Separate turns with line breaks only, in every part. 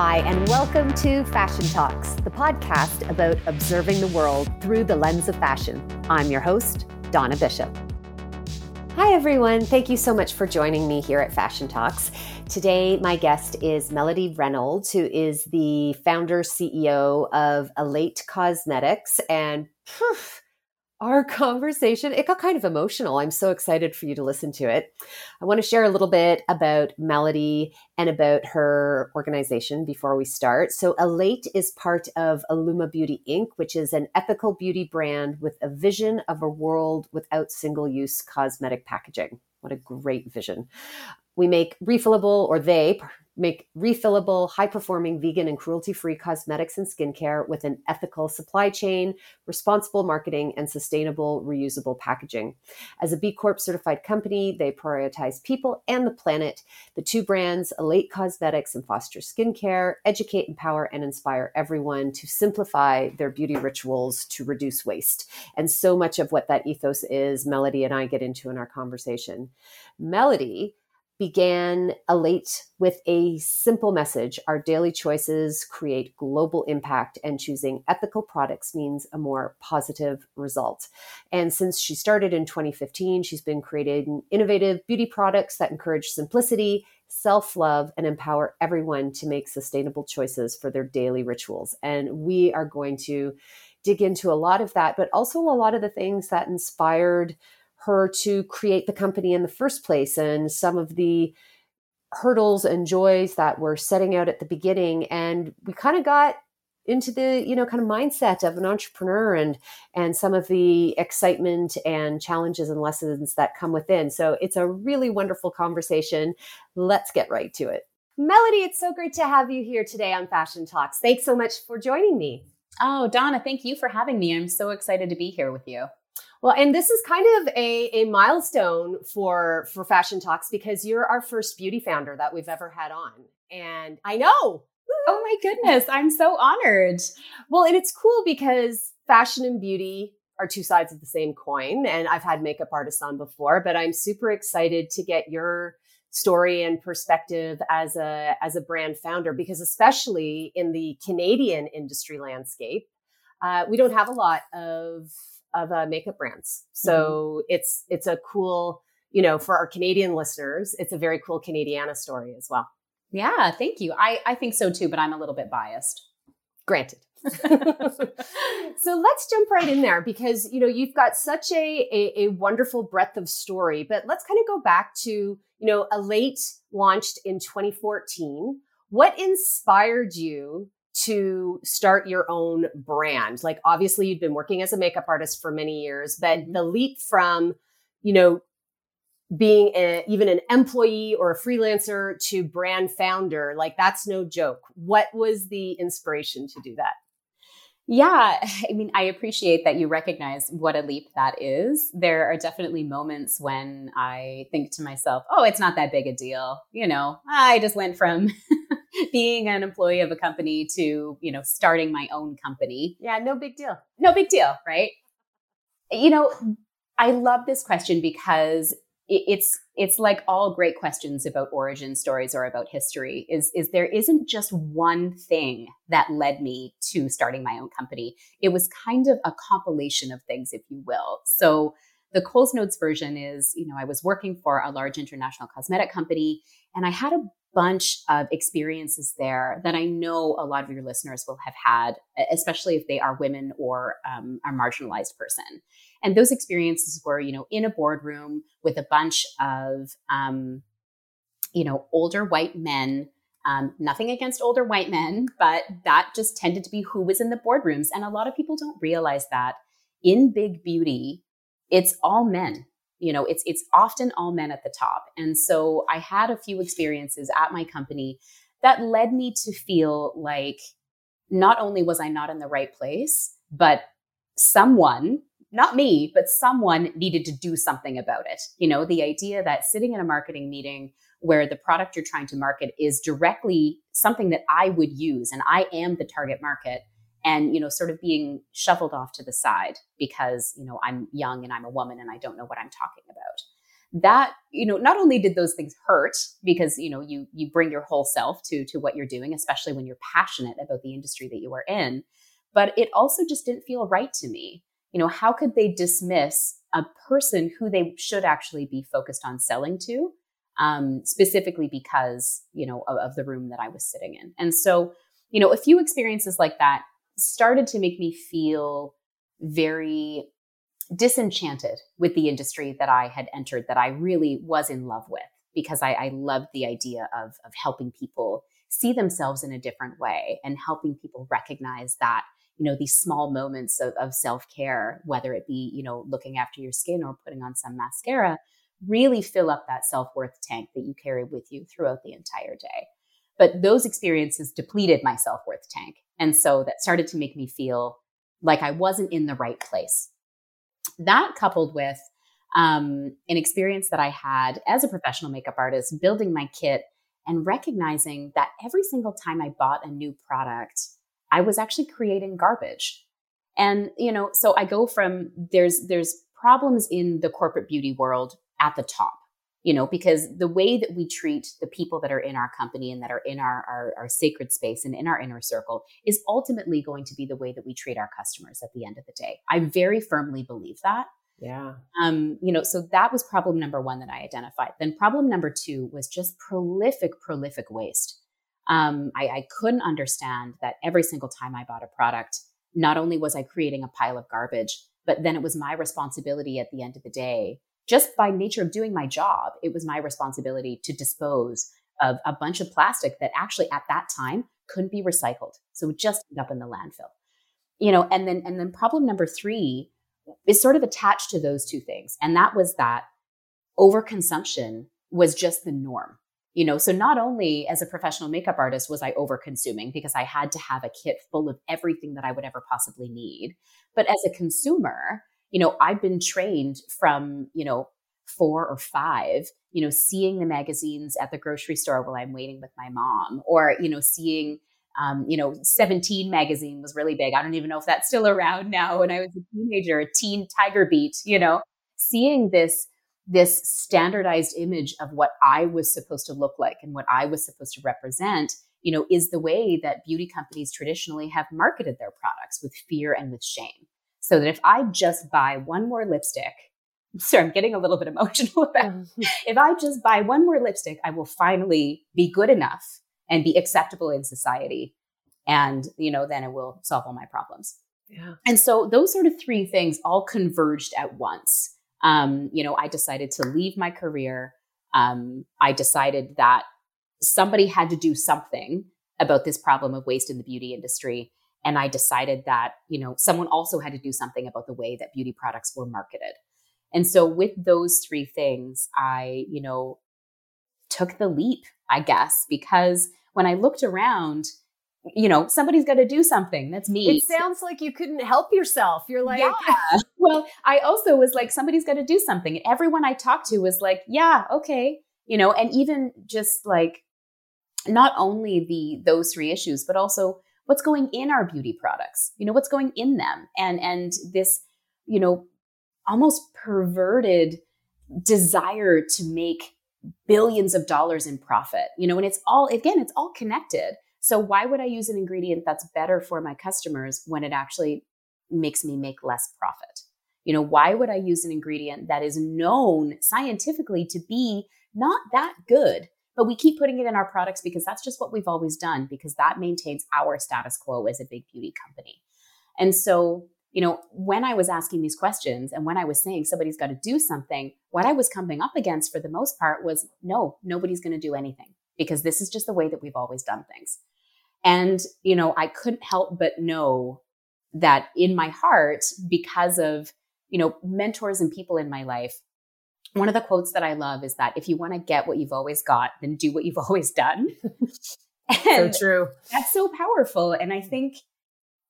Hi, and welcome to Fashion Talks, the podcast about observing the world through the lens of fashion. I'm your host, Donna Bishop. Hi, everyone. Thank you so much for joining me here at Fashion Talks. Today, my guest is Melody Reynolds, who is the founder CEO of Elate Cosmetics. And poof, our conversation, it got kind of emotional. I'm so excited for you to listen to it. I want to share a little bit about Melody and about her organization before we start. So, Elate is part of Illuma Beauty Inc., which is an ethical beauty brand with a vision of a world without single use cosmetic packaging. What a great vision. We make refillable, or they, make refillable, high performing, vegan, and cruelty free cosmetics and skincare with an ethical supply chain, responsible marketing, and sustainable reusable packaging. As a B Corp certified company, they prioritize people and the planet. The two brands, Elate Cosmetics and Foster Skincare, educate, empower, and inspire everyone to simplify their beauty rituals to reduce waste. And so much of what that ethos is, Melody and I get into in our conversation. Melody began Elate with a simple message Our daily choices create global impact, and choosing ethical products means a more positive result. And since she started in 2015, she's been creating innovative beauty products that encourage simplicity, self love, and empower everyone to make sustainable choices for their daily rituals. And we are going to dig into a lot of that, but also a lot of the things that inspired her to create the company in the first place and some of the hurdles and joys that were setting out at the beginning and we kind of got into the you know kind of mindset of an entrepreneur and and some of the excitement and challenges and lessons that come within so it's a really wonderful conversation. Let's get right to it. Melody it's so great to have you here today on fashion talks. Thanks so much for joining me.
Oh donna thank you for having me. I'm so excited to be here with you
well, and this is kind of a, a milestone for for Fashion Talks because you're our first beauty founder that we've ever had on. And I know.
Oh my goodness, I'm so honored.
Well, and it's cool because fashion and beauty are two sides of the same coin. And I've had makeup artists on before, but I'm super excited to get your story and perspective as a as a brand founder because especially in the Canadian industry landscape, uh, we don't have a lot of of uh, makeup brands. So mm-hmm. it's it's a cool, you know, for our Canadian listeners, it's a very cool Canadiana story as well.
Yeah, thank you. I I think so too, but I'm a little bit biased.
Granted. so let's jump right in there because you know you've got such a, a, a wonderful breadth of story but let's kind of go back to you know Elate launched in 2014 what inspired you to start your own brand? Like, obviously, you'd been working as a makeup artist for many years, but mm-hmm. the leap from, you know, being a, even an employee or a freelancer to brand founder, like, that's no joke. What was the inspiration to do that?
Yeah, I mean, I appreciate that you recognize what a leap that is. There are definitely moments when I think to myself, oh, it's not that big a deal. You know, I just went from being an employee of a company to, you know, starting my own company.
Yeah, no big deal.
No big deal, right? You know, I love this question because it's it's like all great questions about origin stories or about history is is there isn't just one thing that led me to starting my own company it was kind of a compilation of things if you will so the Coles Notes version is you know I was working for a large international cosmetic company and I had a bunch of experiences there that I know a lot of your listeners will have had, especially if they are women or um, are marginalized person. And those experiences were, you know, in a boardroom with a bunch of, um, you know, older white men. Um, nothing against older white men, but that just tended to be who was in the boardrooms. And a lot of people don't realize that in big beauty, it's all men you know it's it's often all men at the top. And so i had a few experiences at my company that led me to feel like not only was i not in the right place but someone not me but someone needed to do something about it. You know the idea that sitting in a marketing meeting where the product you're trying to market is directly something that i would use and i am the target market and you know sort of being shuffled off to the side because you know i'm young and i'm a woman and i don't know what i'm talking about. That you know not only did those things hurt because you know you you bring your whole self to to what you're doing especially when you're passionate about the industry that you are in but it also just didn't feel right to me. You know how could they dismiss a person who they should actually be focused on selling to um, specifically because you know of, of the room that i was sitting in? And so you know a few experiences like that started to make me feel very disenchanted with the industry that I had entered that I really was in love with because I, I loved the idea of, of helping people see themselves in a different way and helping people recognize that you know these small moments of, of self-care whether it be you know looking after your skin or putting on some mascara really fill up that self-worth tank that you carry with you throughout the entire day but those experiences depleted my self-worth tank. And so that started to make me feel like i wasn't in the right place. That coupled with um, an experience that I had as a professional makeup artist, building my kit and recognizing that every single time I bought a new product, I was actually creating garbage. And, you know, so I go from there's, there's problems in the corporate beauty world at the top, you know, because the way that we treat the people that are in our company and that are in our, our, our sacred space and in our inner circle is ultimately going to be the way that we treat our customers at the end of the day. I very firmly believe that.
Yeah.
Um, you know, so that was problem number one that I identified. Then problem number two was just prolific, prolific waste. Um, I, I couldn't understand that every single time I bought a product, not only was I creating a pile of garbage, but then it was my responsibility at the end of the day just by nature of doing my job, it was my responsibility to dispose of a bunch of plastic that actually at that time couldn't be recycled. So it just ended up in the landfill. You know, and then and then problem number three is sort of attached to those two things. And that was that overconsumption was just the norm. You know, so not only as a professional makeup artist was I over consuming because I had to have a kit full of everything that I would ever possibly need, but as a consumer, you know, I've been trained from, you know, four or five, you know, seeing the magazines at the grocery store while I'm waiting with my mom, or, you know, seeing, um, you know, 17 magazine was really big. I don't even know if that's still around now. When I was a teenager, a teen Tiger Beat, you know, seeing this this standardized image of what I was supposed to look like and what I was supposed to represent, you know, is the way that beauty companies traditionally have marketed their products with fear and with shame. So that if I just buy one more lipstick, sorry, I'm getting a little bit emotional about mm-hmm. if I just buy one more lipstick, I will finally be good enough and be acceptable in society. And, you know, then it will solve all my problems.
Yeah.
And so those sort of three things all converged at once. Um, you know, I decided to leave my career. Um, I decided that somebody had to do something about this problem of waste in the beauty industry. And I decided that, you know, someone also had to do something about the way that beauty products were marketed. And so with those three things, I, you know, took the leap, I guess, because when I looked around, you know, somebody's got to do something. That's me.
It sounds like you couldn't help yourself. You're like,
yeah. Ah. well, I also was like, somebody's got to do something. And everyone I talked to was like, yeah, okay. You know, and even just like, not only the those three issues, but also what's going in our beauty products you know what's going in them and and this you know almost perverted desire to make billions of dollars in profit you know and it's all again it's all connected. So why would i use an ingredient that's better for my customers when it actually makes me make less profit? You know why would i use an ingredient that is known scientifically to be not that good but we keep putting it in our products because that's just what we've always done, because that maintains our status quo as a big beauty company. And so, you know, when I was asking these questions and when I was saying somebody's got to do something, what I was coming up against for the most part was no, nobody's going to do anything because this is just the way that we've always done things. And, you know, I couldn't help but know that in my heart, because of, you know, mentors and people in my life one of the quotes that I love is that if you want to get what you've always got, then do what you've always done.
so true.
That's so powerful. And I think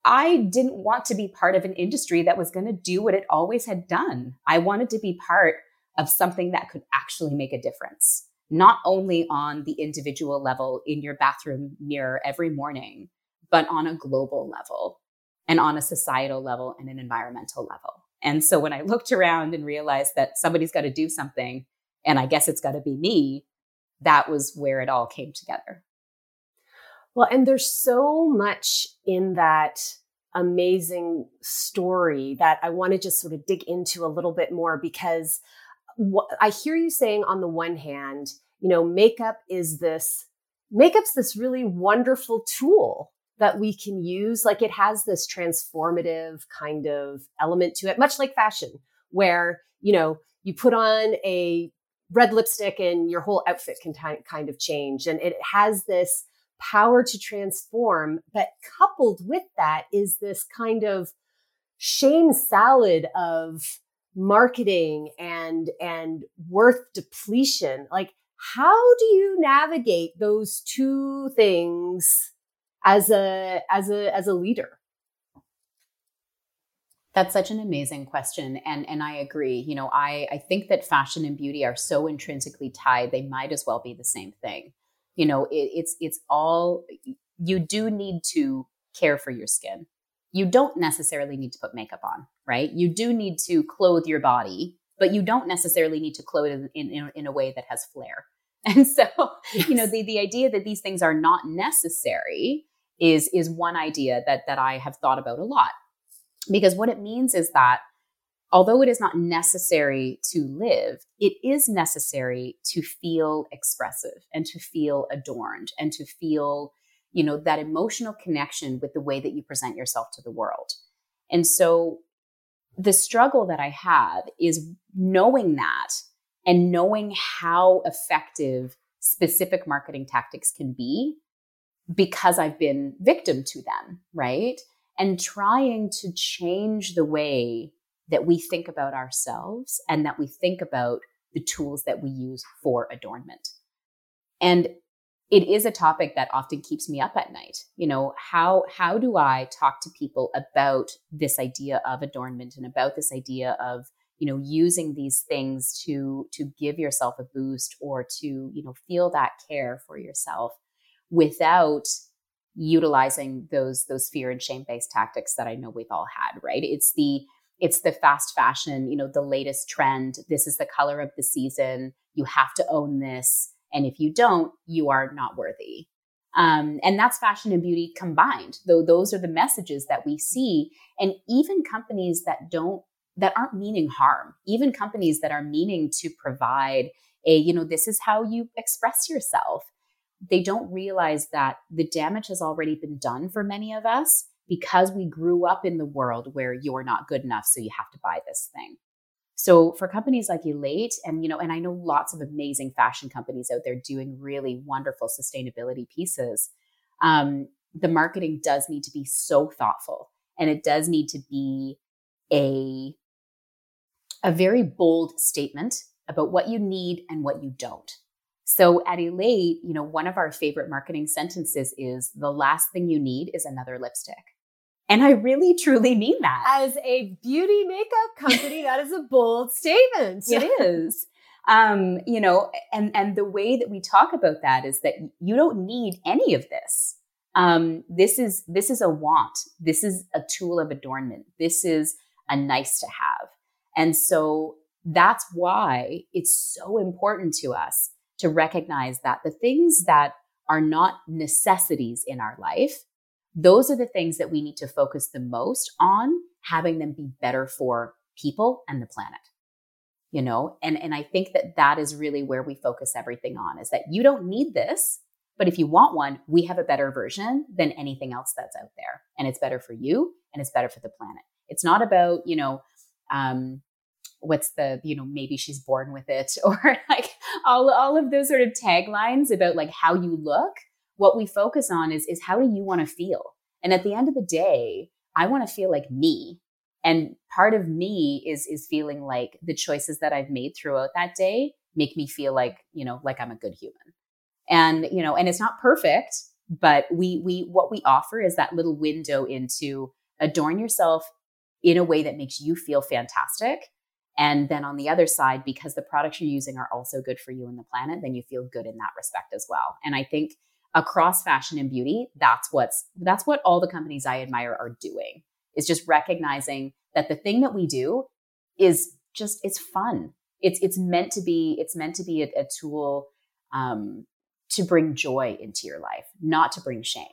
I didn't want to be part of an industry that was going to do what it always had done. I wanted to be part of something that could actually make a difference, not only on the individual level in your bathroom mirror every morning, but on a global level and on a societal level and an environmental level. And so when I looked around and realized that somebody's got to do something, and I guess it's got to be me, that was where it all came together.
Well, and there's so much in that amazing story that I want to just sort of dig into a little bit more because what I hear you saying on the one hand, you know, makeup is this makeup's this really wonderful tool that we can use. Like it has this transformative kind of element to it, much like fashion, where, you know, you put on a red lipstick and your whole outfit can t- kind of change. And it has this power to transform. But coupled with that is this kind of shame salad of marketing and, and worth depletion. Like, how do you navigate those two things as a, as a, as a leader?
That's such an amazing question. And, and I agree. You know, I, I think that fashion and beauty are so intrinsically tied, they might as well be the same thing. You know, it, it's, it's all, you do need to care for your skin. You don't necessarily need to put makeup on, right? You do need to clothe your body, but you don't necessarily need to clothe in, in, in a way that has flair. And so, yes. you know, the, the idea that these things are not necessary is, is one idea that, that I have thought about a lot because what it means is that although it is not necessary to live, it is necessary to feel expressive and to feel adorned and to feel, you know, that emotional connection with the way that you present yourself to the world. And so the struggle that I have is knowing that and knowing how effective specific marketing tactics can be because I've been victim to them, right? and trying to change the way that we think about ourselves and that we think about the tools that we use for adornment. And it is a topic that often keeps me up at night. You know, how how do I talk to people about this idea of adornment and about this idea of, you know, using these things to to give yourself a boost or to, you know, feel that care for yourself without utilizing those those fear and shame based tactics that I know we've all had, right? It's the it's the fast fashion, you know, the latest trend. This is the color of the season. You have to own this. And if you don't, you are not worthy. Um, and that's fashion and beauty combined, though those are the messages that we see. And even companies that don't, that aren't meaning harm, even companies that are meaning to provide a, you know, this is how you express yourself they don't realize that the damage has already been done for many of us because we grew up in the world where you're not good enough, so you have to buy this thing. So for companies like Elate, and you know, and I know lots of amazing fashion companies out there doing really wonderful sustainability pieces. Um, the marketing does need to be so thoughtful, and it does need to be a a very bold statement about what you need and what you don't. So at Elate, you know, one of our favorite marketing sentences is the last thing you need is another lipstick. And I really truly mean that.
As a beauty makeup company, that is a bold statement.
It is. Um, you know, and and the way that we talk about that is that you don't need any of this. Um, this is this is a want. This is a tool of adornment. This is a nice to have. And so that's why it's so important to us to recognize that the things that are not necessities in our life, those are the things that we need to focus the most on having them be better for people and the planet you know? And and i think that that is really where we focus everything on is that you don't need this but if you want one we have a better version than anything else that's out there. And it's better for you and it's better for the planet. It's not about you know um, what's the you know maybe she's born with it or like all all of those sort of taglines about like how you look what we focus on is is how do you want to feel? And at the end of the day i want to feel like me. And part of me is is feeling like the choices that i've made throughout that day make me feel like you know like i'm a good human. And you know and it's not perfect but we we what we offer is that little window into adorn yourself in a way that makes you feel fantastic and then on the other side, because the products you're using are also good for you and the planet, then you feel good in that respect as well. And I think across fashion and beauty, that's what's that's what all the companies I admire are doing. Is just recognizing that the thing that we do is just it's fun. it's it's meant to be it's meant to be a, a tool um, to bring joy into your life, not to bring shame.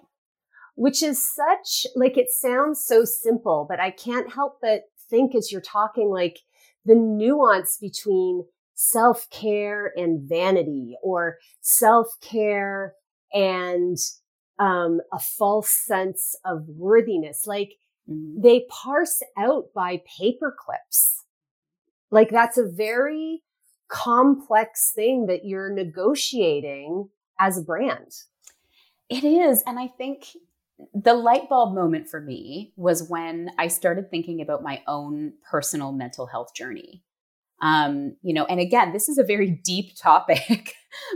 Which is such like it sounds so simple, but I can't help but think as you're talking like the nuance between self care and vanity or self care and um, a false sense of worthiness. Like mm-hmm. they parse out by paper clips. Like that's a very complex thing that you're negotiating as a brand.
It is. And I think the light bulb moment for me was when I started thinking about my own personal mental health journey. Um, you know, and again, this is a very deep topic,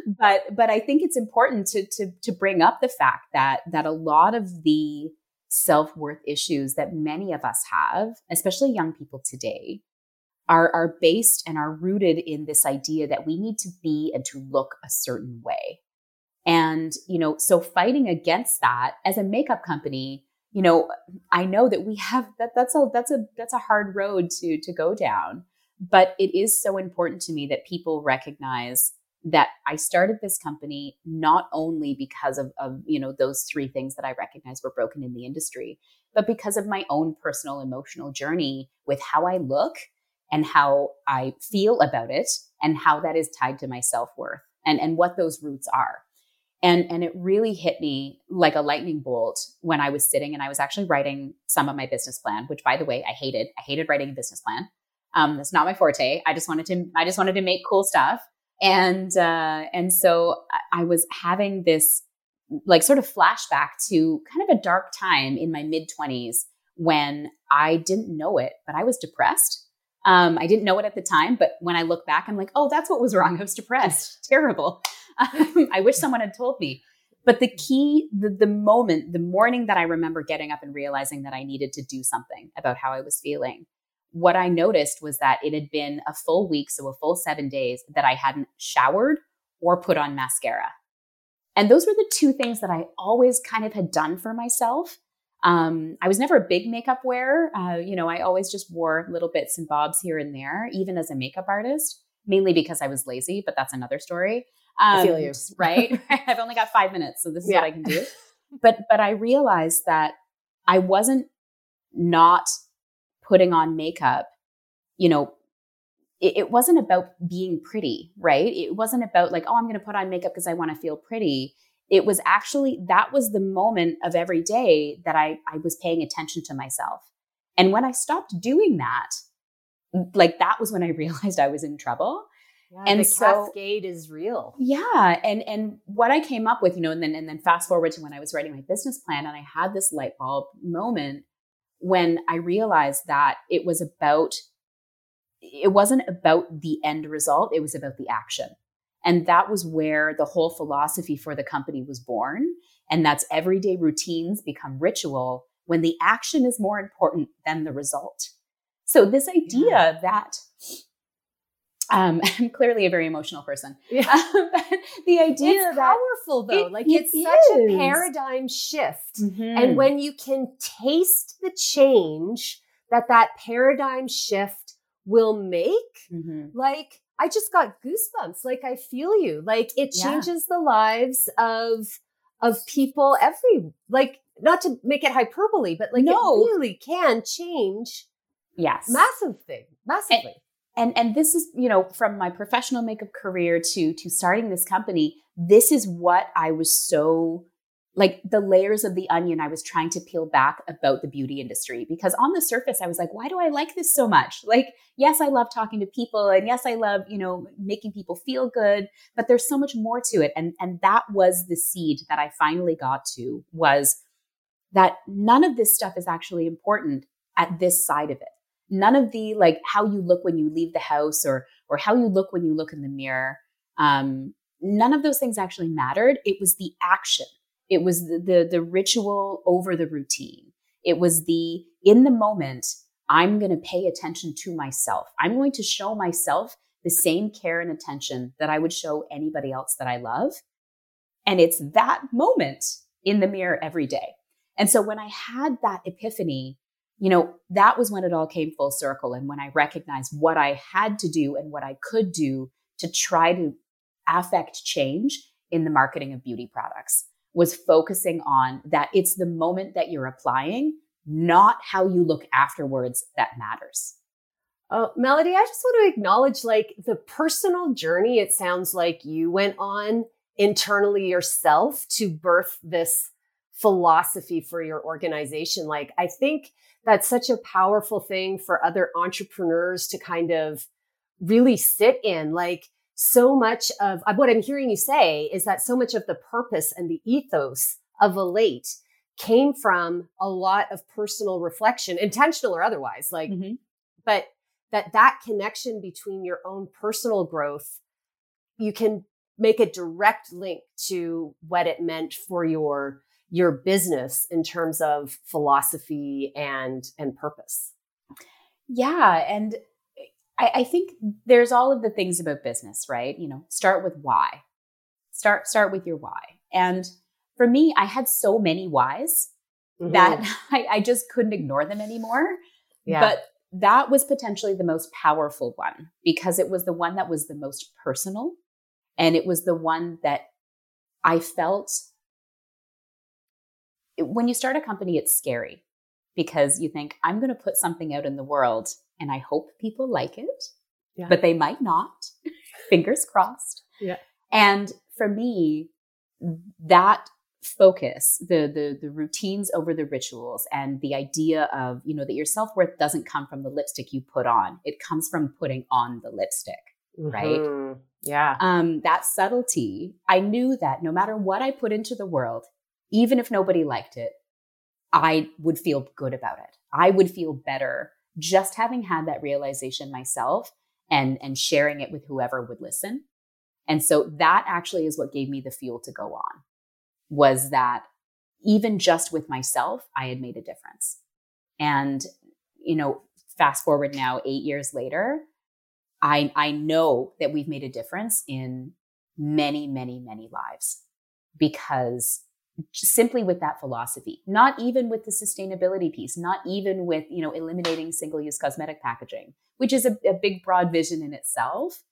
but but I think it's important to to to bring up the fact that that a lot of the self-worth issues that many of us have, especially young people today, are are based and are rooted in this idea that we need to be and to look a certain way. And, you know, so fighting against that as a makeup company, you know, I know that we have that that's a that's a that's a hard road to to go down. But it is so important to me that people recognize that I started this company not only because of, of you know those three things that I recognize were broken in the industry, but because of my own personal emotional journey with how I look and how I feel about it and how that is tied to my self-worth and, and what those roots are. And, and it really hit me like a lightning bolt when I was sitting and I was actually writing some of my business plan, which by the way, I hated. I hated writing a business plan. Um, that's not my forte. I just wanted to, I just wanted to make cool stuff. And, uh, and so I was having this like sort of flashback to kind of a dark time in my mid twenties when I didn't know it, but I was depressed. Um, I didn't know it at the time, but when I look back, I'm like, oh, that's what was wrong. I was depressed. Terrible. I wish someone had told me. But the key, the, the moment, the morning that I remember getting up and realizing that I needed to do something about how I was feeling, what I noticed was that it had been a full week, so a full seven days, that I hadn't showered or put on mascara. And those were the two things that I always kind of had done for myself. Um, I was never a big makeup wearer. Uh, you know, I always just wore little bits and bobs here and there, even as a makeup artist, mainly because I was lazy, but that's another story.
Um, I feel you.
Right? I've only got five minutes, so this is yeah. what I can do. But but I realized that I wasn't not putting on makeup, you know, it, it wasn't about being pretty, right? It wasn't about like, oh, I'm going to put on makeup because I want to feel pretty. It was actually that was the moment of every day that I I was paying attention to myself. And when I stopped doing that, like that was when I realized I was in trouble.
Yeah, and the so, cascade is real.
Yeah, and and what I came up with, you know, and then and then fast forward to when I was writing my business plan, and I had this light bulb moment when I realized that it was about it wasn't about the end result; it was about the action, and that was where the whole philosophy for the company was born. And that's everyday routines become ritual when the action is more important than the result. So this idea yeah. that um, I'm clearly a very emotional person. Yeah. Um, the idea
it's powerful though. It, like it it's is. such a paradigm shift. Mm-hmm. And when you can taste the change that that paradigm shift will make, mm-hmm. like I just got goosebumps. Like I feel you. Like it changes yeah. the lives of of people every like not to make it hyperbole, but like no. it really can change.
Yes.
Massive thing. Massively.
And, and and this is you know from my professional makeup career to to starting this company this is what i was so like the layers of the onion i was trying to peel back about the beauty industry. Because on the surface i was like why do i like this so much? Like yes i love talking to people and yes i love you know making people feel good but there's so much more to it. And and that was the seed that i finally got to was that none of this stuff is actually important at this side of it none of the like how you look when you leave the house or or how you look when you look in the mirror um, none of those things actually mattered. It was the action. It was the, the the ritual over the routine. It was the in the moment i'm going to pay attention to myself. I'm going to show myself the same care and attention that i would show anybody else that i love. And it's that moment in the mirror every day. And so when i had that epiphany you know, that was when it all came full circle. And when I recognized what I had to do and what I could do to try to affect change in the marketing of beauty products was focusing on that it's the moment that you're applying, not how you look afterwards that matters.
Oh, Melody, I just want to acknowledge like the personal journey it sounds like you went on internally yourself to birth this philosophy for your organization. Like, I think that's such a powerful thing for other entrepreneurs to kind of really sit in. Like, so much of what I'm hearing you say is that so much of the purpose and the ethos of Elate came from a lot of personal reflection, intentional or otherwise. Like, mm-hmm. but that that connection between your own personal growth, you can make a direct link to what it meant for your your business in terms of philosophy and and purpose.
Yeah, and I, I think there's all of the things about business, right? You know, start with why. Start start with your why. And for me, I had so many whys mm-hmm. that I, I, just couldn't ignore them anymore. Yeah. But that was potentially the most powerful one because it was the one that was the most personal. And it was the one that I felt when you start a company, it's scary because you think, I'm going to put something out in the world and I hope people like it, yeah. but they might not. Fingers crossed.
Yeah.
And for me, that focus, the the the routines over the rituals and the idea of, you know, that your self-worth doesn't come from the lipstick you put on. It comes from putting on the lipstick. Mm-hmm. Right.
Yeah.
Um, that subtlety, I knew that no matter what I put into the world, even if nobody liked it, I would feel good about it. I would feel better just having had that realization myself and and sharing it with whoever would listen and so that actually is what gave me the fuel to go on was that even just with myself i had made a difference and you know fast forward now 8 years later i i know that we've made a difference in many many many lives because simply with that philosophy not even with the sustainability piece not even with you know eliminating single use cosmetic packaging which is a, a, big broad vision in itself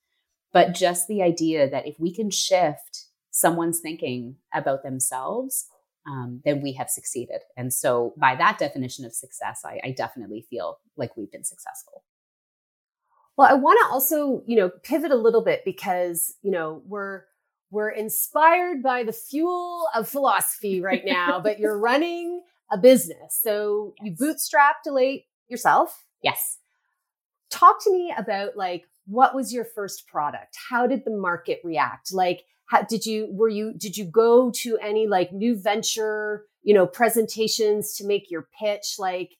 but just the idea that if we can shift someone's thinking about themselves um, then we have succeeded. And so by that definition of success I, I definitely feel like we've been successful.
Well i want to also you know pivot a little bit because you know we're we're inspired by the fuel of philosophy right now, but you're running a business. So yes. you bootstrapped Elate yourself.
Yes.
Talk to me about like what was your first product? How did the market react? Like how did you were you did you go to any like new venture, you know, presentations to make your pitch? Like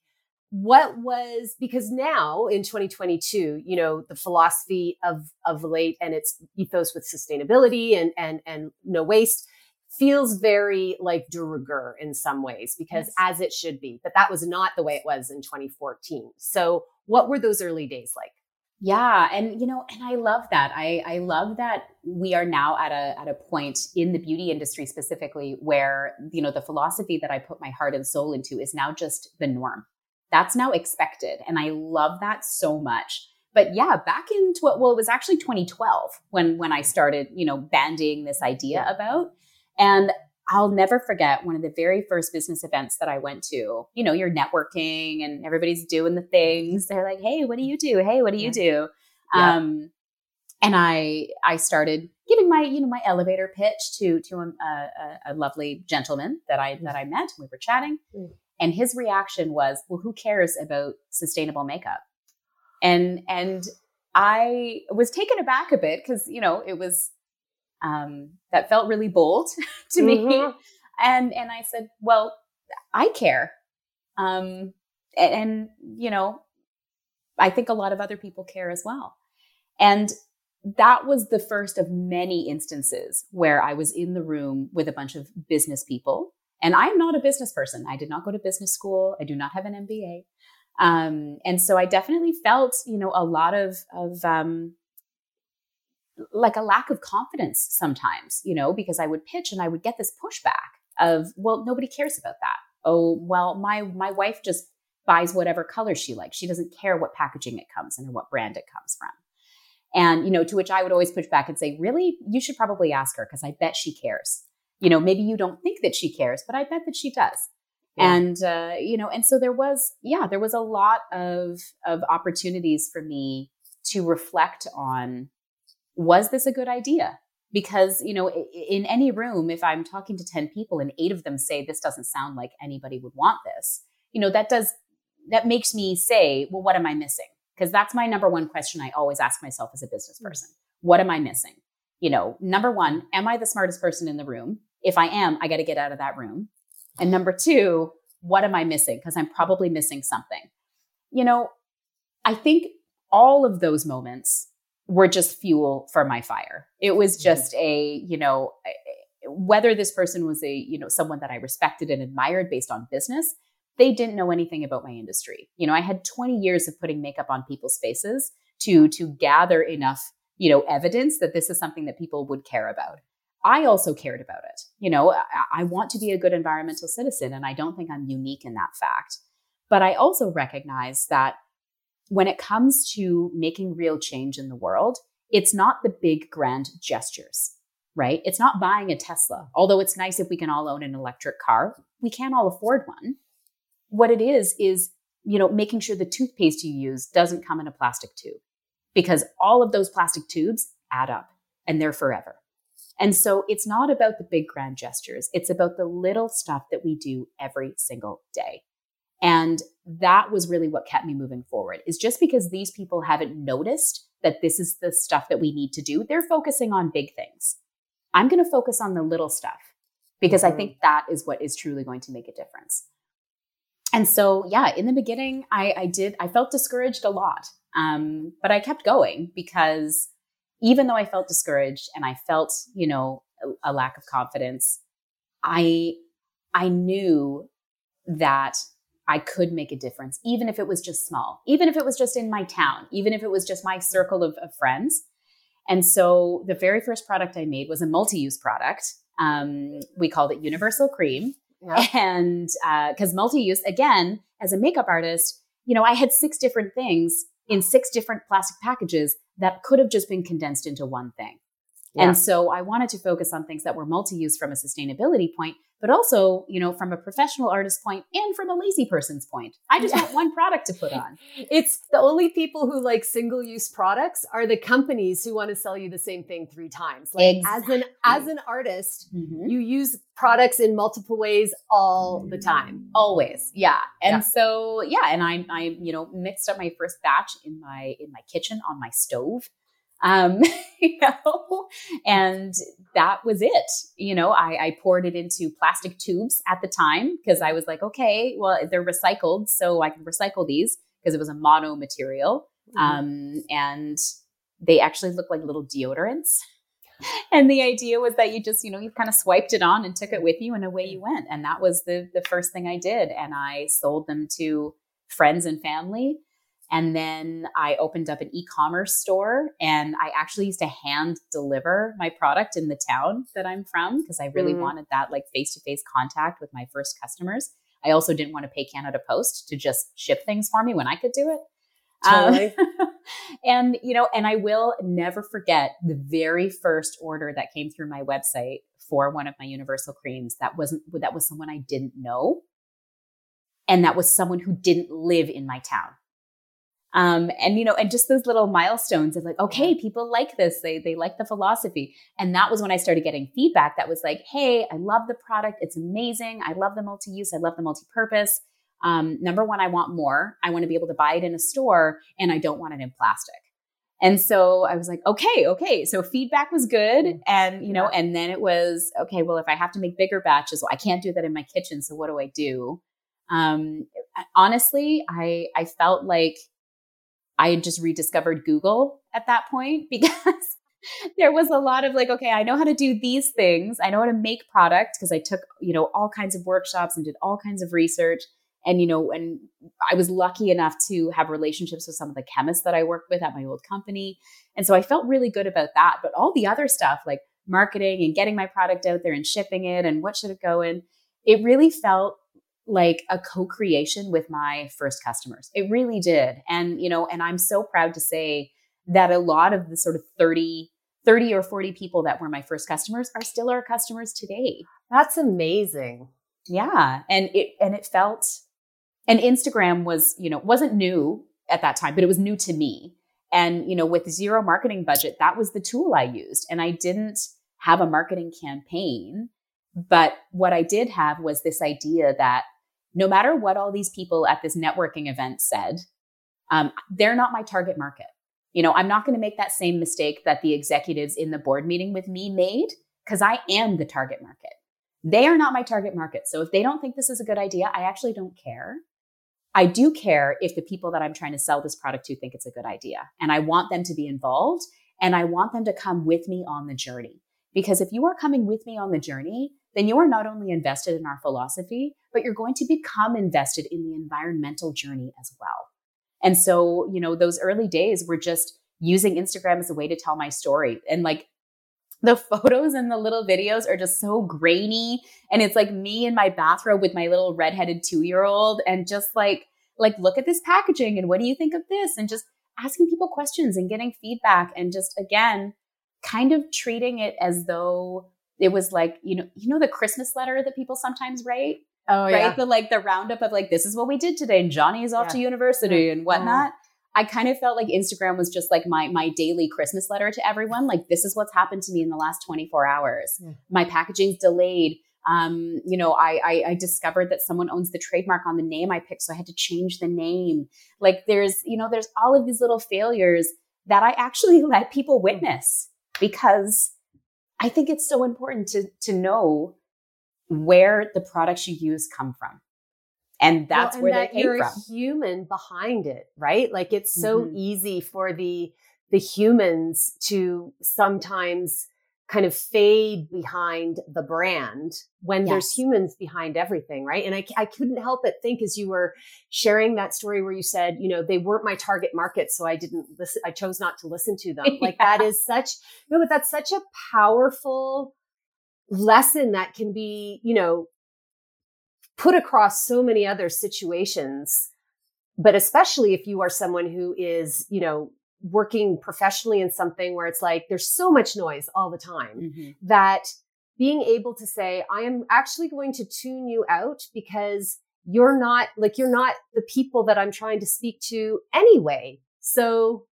what was because now in 2022 you know the philosophy of of Elate and its ethos with sustainability and and and no waste feels very like de rigueur in some ways because yes. as it should be but that was not the way it was in 2014 so what were those early days like?
Yeah and you know and i love that. I i love that we are now at a at a point in the beauty industry specifically where you know the philosophy that i put my heart and soul into is now just the norm that's now expected. And I love that so much. But yeah, back in tw- well, it was actually 2012 when when I started, you know, bandying this idea about. And I'll never forget one of the very first business events that I went to. You know, you're networking and everybody's doing the things. They're like, "Hey, what do you do? Hey, what do you do?" Yeah. Um, and I I started giving my you know my elevator pitch to to a, a, a lovely gentleman that I that I met. We were chatting, mm. And his reaction was, well, who cares about sustainable makeup? And, and I was taken aback a bit because, you know, it was, um, that felt really bold to mm-hmm. me. And, and I said, well, I care. Um, and, and, you know, I think a lot of other people care as well. And that was the first of many instances where I was in the room with a bunch of business people and I'm not a business person. I did not go to business school. I do not have an MBA. Um, and so I definitely felt, you know, a lot of, of, um, like a lack of confidence sometimes, you know, because I would pitch and I would get this pushback of, well, nobody cares about that. Oh, well, my, my wife just buys whatever color she likes. She doesn't care what packaging it comes in or what brand it comes from. And, you know, to which I would always push back and say, really, you should probably ask her because I bet she cares. You know, maybe you don't think that she cares, but I bet that she does. Yeah. And, uh, you know, and so there was, yeah, there was a lot of, of opportunities for me to reflect on was this a good idea? Because, you know, in any room, if I'm talking to 10 people and eight of them say this doesn't sound like anybody would want this, you know, that does, that makes me say, well, what am I missing? Because that's my number one question I always ask myself as a business mm. person. What am I missing? You know, number one, am I the smartest person in the room? If I am, I got to get out of that room. And number two, what am I missing? Because I'm probably missing something. You know, I think all of those moments were just fuel for my fire. It was mm-hmm. just a, you know, whether this person was a, you know, someone that I respected and admired based on business, they didn't know anything about my industry. You know, I had 20 years of putting makeup on people's faces to to gather enough, you know, evidence that this is something that people would care about. I also cared about it. You know, I, I want to be a good environmental citizen and I don't think I'm unique in that fact. But I also recognize that when it comes to making real change in the world, it's not the big grand gestures, right? It's not buying a Tesla, although it's nice if we can all own an electric car. We can't all afford one. What it is, is, you know, making sure the toothpaste you use doesn't come in a plastic tube because all of those plastic tubes add up and they're forever. And so it's not about the big grand gestures. It's about the little stuff that we do every single day. And that was really what kept me moving forward is just because these people haven't noticed that this is the stuff that we need to do, they're focusing on big things. I'm going to focus on the little stuff because mm-hmm. I think that is what is truly going to make a difference. And so, yeah, in the beginning, I, I did, I felt discouraged a lot. Um, but I kept going because even though I felt discouraged and I felt, you know, a, a lack of confidence, I, I knew that I could make a difference, even if it was just small, even if it was just in my town, even if it was just my circle of, of friends. And so the very first product I made was a multi use product. Um, we called it Universal Cream. And because uh, multi use, again, as a makeup artist, you know, I had six different things in six different plastic packages that could have just been condensed into one thing. Yeah. And so I wanted to focus on things that were multi-use from a sustainability point, but also, you know, from a professional artist point and from a lazy person's point. I just want one product to put on.
It's the only people who like single-use products are the companies who want to sell you the same thing three times. Like exactly. as an as an artist, mm-hmm. you use products in multiple ways all the time.
Always. Yeah. And yeah. so, yeah, and I I, you know, mixed up my first batch in my in my kitchen on my stove um, you know, and that was it. You know, I, I poured it into plastic tubes at the time because I was like, okay, well, they're recycled, so I can recycle these because it was a mono material. Mm-hmm. Um, and they actually look like little deodorants. And the idea was that you just, you know, you kind of swiped it on and took it with you and away you went. And that was the the first thing I did. And I sold them to friends and family. And then I opened up an e commerce store and I actually used to hand deliver my product in the town that I'm from because I really mm. wanted that like face to face contact with my first customers. I also didn't want to pay Canada Post to just ship things for me when I could do it. Totally. Um, and, you know, and I will never forget the very first order that came through my website for one of my universal creams that wasn't, that was someone I didn't know. And that was someone who didn't live in my town. Um, and you know, and just those little milestones of like, okay, people like this, they they like the philosophy, and that was when I started getting feedback that was like, hey, I love the product, it's amazing, I love the multi-use, I love the multi-purpose. Um, number one, I want more. I want to be able to buy it in a store, and I don't want it in plastic. And so I was like, okay, okay. So feedback was good. Mm. And, you know, and then it was, okay, well, if I have to make bigger batches, well, I can't do that in my kitchen. So what do I do? Um, honestly, I, I felt like I had just rediscovered Google at that point because there was a lot of like, okay, I know how to do these things. I know how to make product because I took, you know, all kinds of workshops and did all kinds of research. And, you know, and I was lucky enough to have relationships with some of the chemists that I worked with at my old company. And so I felt really good about that. But all the other stuff, like marketing and getting my product out there and shipping it and what should it go in, it really felt like a co-creation with my first customers. It really did. And, you know, and I'm so proud to say that a lot of the sort of 30, 30 or 40 people that were my first customers are still our customers today.
That's amazing.
Yeah. And it and it felt and Instagram was, you know, wasn't new at that time, but it was new to me. And, you know, with zero marketing budget, that was the tool I used. And I didn't have a marketing campaign. But what I did have was this idea that no matter what all these people at this networking event said, um, they're not my target market. You know, I'm not going to make that same mistake that the executives in the board meeting with me made because I am the target market. They are not my target market. So if they don't think this is a good idea, I actually don't care. I do care if the people that I'm trying to sell this product to think it's a good idea. And I want them to be involved and I want them to come with me on the journey. Because if you are coming with me on the journey, then you are not only invested in our philosophy, but you're going to become invested in the environmental journey as well. And so, you know, those early days were just using Instagram as a way to tell my story. And like the photos and the little videos are just so grainy. And it's like me in my bathrobe with my little redheaded two year old and just like, like, look at this packaging and what do you think of this? And just asking people questions and getting feedback and just again, kind of treating it as though it was like you know you know the christmas letter that people sometimes write
oh
right
yeah
the like the roundup of like this is what we did today and johnny is off
Yeah.
to university
Yeah.
and whatnot i kind of felt like instagram was just like my my daily christmas letter to everyone like this is what's happened to me in the last 24 hours
Yeah.
my packaging's delayed um, you know, I, I I discovered that someone owns the trademark on the name I picked, so I had to change the name. Like there's, you know, there's all of these little failures that I actually let people witness because I think it's so important to to know where the products you use come from. And that's
Well, and
where
that
they came
you're
from.
human behind it, right? Like it's so
Mhm.
easy for the the humans to sometimes kind of fade behind the brand when there's humans behind everything, right? And I, I couldn't help but think as you were sharing that story where you said, you know, they weren't my target market, so I didn't listen. I chose not to listen to them. Like that is such no, but that's such a powerful lesson that can be, you know, put across so many other situations. But especially if you are someone who is, you know, working professionally in something where it's like there's so much noise all the time
Mhm.
that being able to say, I am actually going to tune you out because you're not like, you're not the people that I'm trying to speak to anyway. So,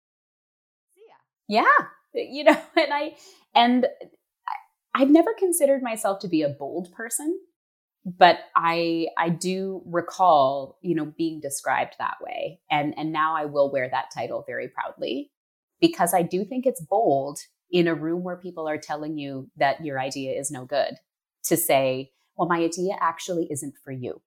Yeah. Yeah. You know, and I and I've never considered myself to be a bold person, but I I do recall, you know, being described that way. And and now I will wear that title very proudly because I do think it's bold in a room where people are telling you that your idea is no good to say, well, my idea actually isn't for you.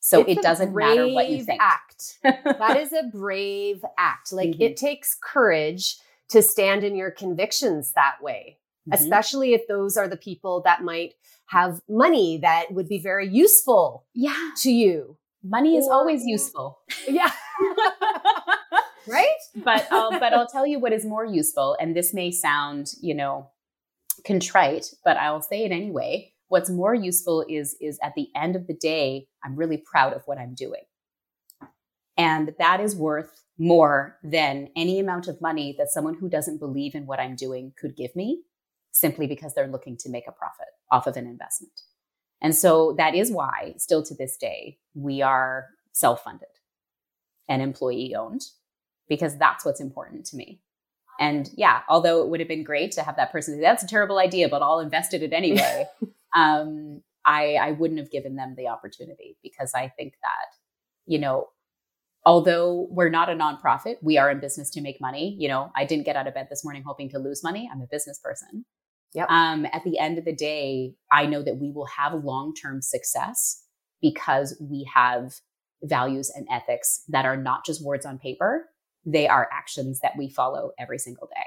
So
it's
it doesn't matter what you think.
Act. that is a brave act. Like
Mhm.
it takes courage to stand in your convictions that way,
Mhm.
especially if those are the people that might have money that would be very useful
yeah.
to you.
Money is
Or-
always useful.
Yeah. right?
but I'll, but I'll tell you what is more useful, and this may sound, you know, contrite, but I'll say it anyway. What's more useful is is at the end of the day, I'm really proud of what I'm doing, and that is worth more than any amount of money that someone who doesn't believe in what I'm doing could give me, simply because they're looking to make a profit off of an investment. And so that is why, still to this day, we are self funded and employee owned because that's what's important to me. And yeah, although it would have been great to have that person say, that's a terrible idea, but I'll invest in it anyway, um, I, I wouldn't have given them the opportunity because I think that, you know, although we're not a nonprofit, we are in business to make money. You know, I didn't get out of bed this morning hoping to lose money. I'm a business person.
Yep.
Um, at the end of the day, I know that we will have long term success because we have values and ethics that are not just words on paper, they are actions that we follow every single day.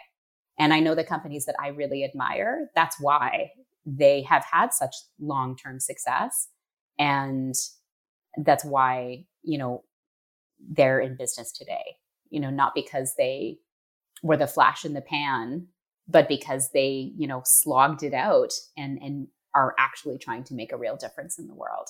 And I know the companies that I really admire, that's why they have had such long term success. And that's why, you know, they're in business today, you know, not because they were the flash in the pan, but because they, you know, slogged it out and, and are actually trying to make a real difference in the world.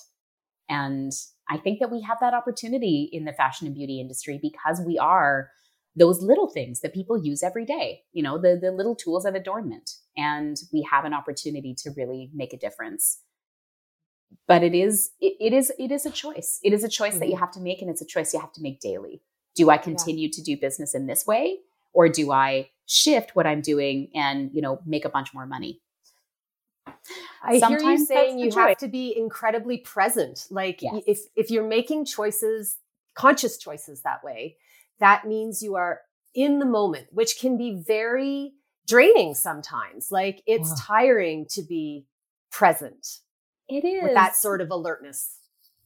And I think that we have that opportunity in the fashion and beauty industry because we are those little things that people use every day, you know, the, the little tools of adornment. And we have an opportunity to really make a difference. But it is, it, it is, it is a choice. It is a choice mm-hmm. that you mm-hmm. have to make, and it's a choice you have to make daily. Do I continue yeah. to do business in this way? Or do I shift what I'm doing and, you know, make a bunch more money?
I Sometimes hear you saying you choice. have to be incredibly present. Like yes. if if you're making choices, conscious choices that way, that means you are in the moment, which can be very draining sometimes. Like it's wow. tiring to be present.
It is
with that sort of alertness.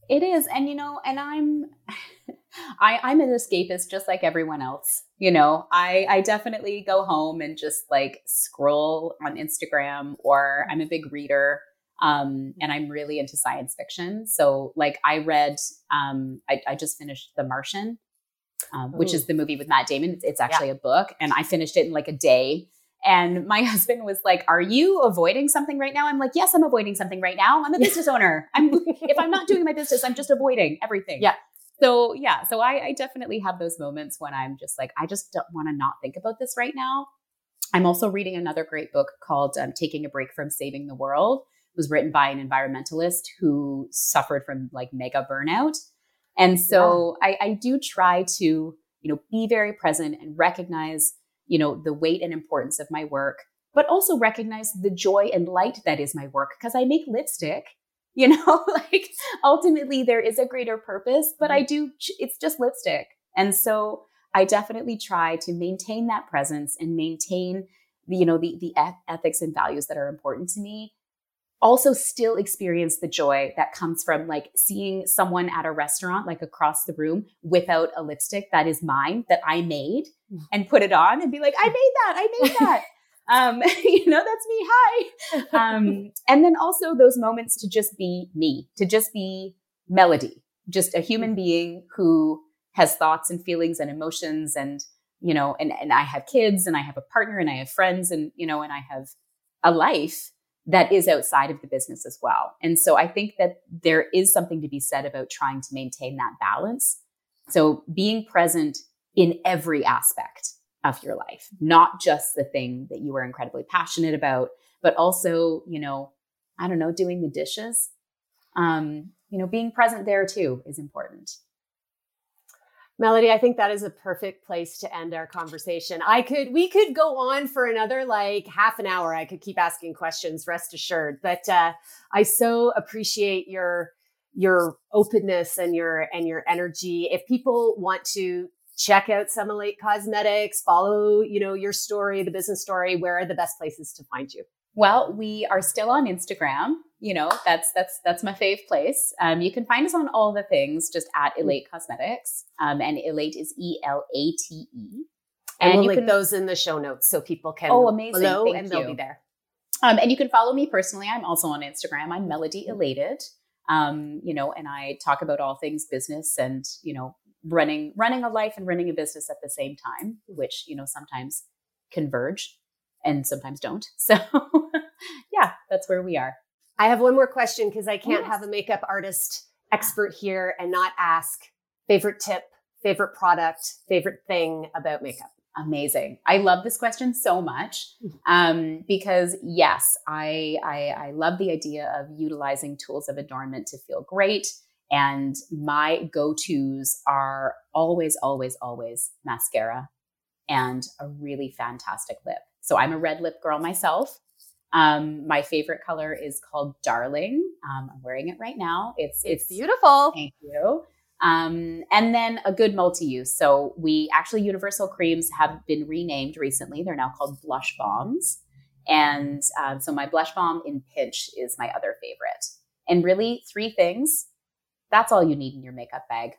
It is. And you know, and I'm I, I'm an escapist just like everyone else. You know, I, I definitely go home and just like scroll on Instagram or I'm a big reader. Um, and I'm really into science fiction. So like I read, um, I, I just finished The Martian, um, which is the movie with Matt Damon. It's, it's actually yeah. a book and I finished it in like a day. And my husband was like, "Are you avoiding something right now?" I'm like, "Yes, I'm avoiding something right now. I'm a business owner. I'm if I'm not doing my business, I'm just avoiding everything."
Yeah
so yeah, so I, I definitely have those moments when I'm just like, I just don't want to not think about this right now. I'm also reading another great book called um, Taking a Break from Saving the World. It was written by an environmentalist who suffered from like mega burnout. And so yeah. I, I do try to, you know, be very present and recognize, you know, the weight and importance of my work, but also recognize the joy and light that is my work because I make lipstick you know like ultimately there is a greater purpose but i mm-hmm. do it's just lipstick and so i definitely try to maintain that presence and maintain the, you know the the ethics and values that are important to me also still experience the joy that comes from like seeing someone at a restaurant like across the room without a lipstick that is mine that i made mm. and put it on and be like i made that i made that um, you know, that's me. Hi. Um, and then also those moments to just be me, to just be melody, just a human being who has thoughts and feelings and emotions and, you know, and, and I have kids and I have a partner and I have friends and, you know, and I have a life that is outside of the business as well. And so I think that there is something to be said about trying to maintain that balance. So being present in every aspect of your life, not just the thing that you are incredibly passionate about, but also, you know, I don't know, doing the dishes. Um, you know, being present there too is important.
Melody, I think that is a perfect place to end our conversation. I could, we could go on for another like half an hour. I could keep asking questions, rest assured. But uh, I so appreciate your your openness and your and your energy. If people want to check out some elate cosmetics follow you know your story the business story where are the best places to find you?
Well we are still on instagram you know that's that's that's my fave place. Um, you can find us on all the things just at mm. elate cosmetics um, and elate is e-l-a-t-e
and, and we'll link can, those in the show notes so people can
oh amazing.
below
Thank
and
you.
they'll be there.
Um, and you can follow me personally. I'm also on instagram. I'm melody elated. Um, you know and i talk about all things business and you know running running a life and running a business at the same time, which you know sometimes converge and sometimes don't. So yeah, that's where we are.
I have one more question because I can't yes. have a makeup artist expert here and not ask favorite tip, favorite product, favorite thing about makeup.
Amazing. I love this question so much um, because yes, I, I I love the idea of utilizing tools of adornment to feel great and my go tos are always, always, always mascara and a really fantastic lip. So I'm a red lip girl myself. Um, my favorite color is called Darling. Um, I'm wearing it right now. It's,
it's, it's beautiful.
Thank you. Um, and then a good multi-use. So we actually Universal creams have been renamed recently. They're now called blush bombs. And um, so my blush bomb in Pinch is my other favorite. And really, three things that's all you need in your makeup bag.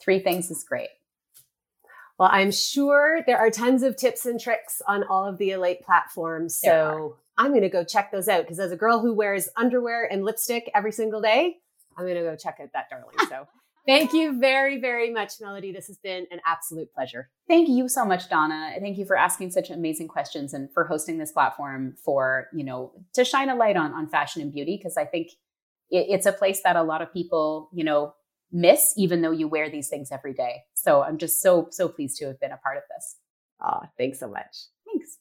Three things is great.
Well, I'm sure there are tons of tips and tricks on all of the Elate platforms. So I'm going to go check those out because as a girl who wears underwear and lipstick every single day, I'm going to go check out that darling. So thank you very, very much, Melody. This has been an absolute pleasure.
Thank you so much, Donna. Thank you for asking such amazing questions and for hosting this platform for, you know, to shine a light on, on fashion and beauty. Cause I think it, it's a place that a lot of people, you know, miss, even though you wear these things every day. So I'm just so, so pleased to have been a part of this.
Oh, thanks so much.
Thanks.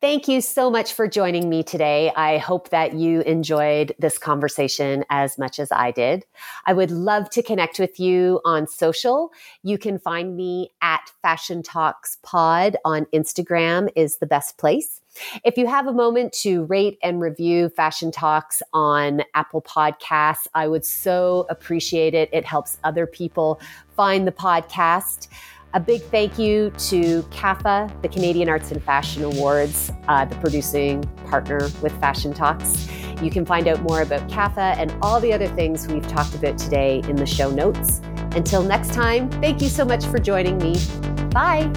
Thank you so much for joining me today. I hope that you enjoyed this conversation as much as I did. I would love to connect with you on social. You can find me at Fashion Talks Pod on Instagram is the best place. If you have a moment to rate and review Fashion Talks on Apple Podcasts, I would so appreciate it. It helps other people find the podcast. A big thank you to CAFA, the Canadian Arts and Fashion Awards, uh, the producing partner with Fashion Talks. You can find out more about CAFA and all the other things we've talked about today in the show notes. Until next time, thank you so much for joining me. Bye.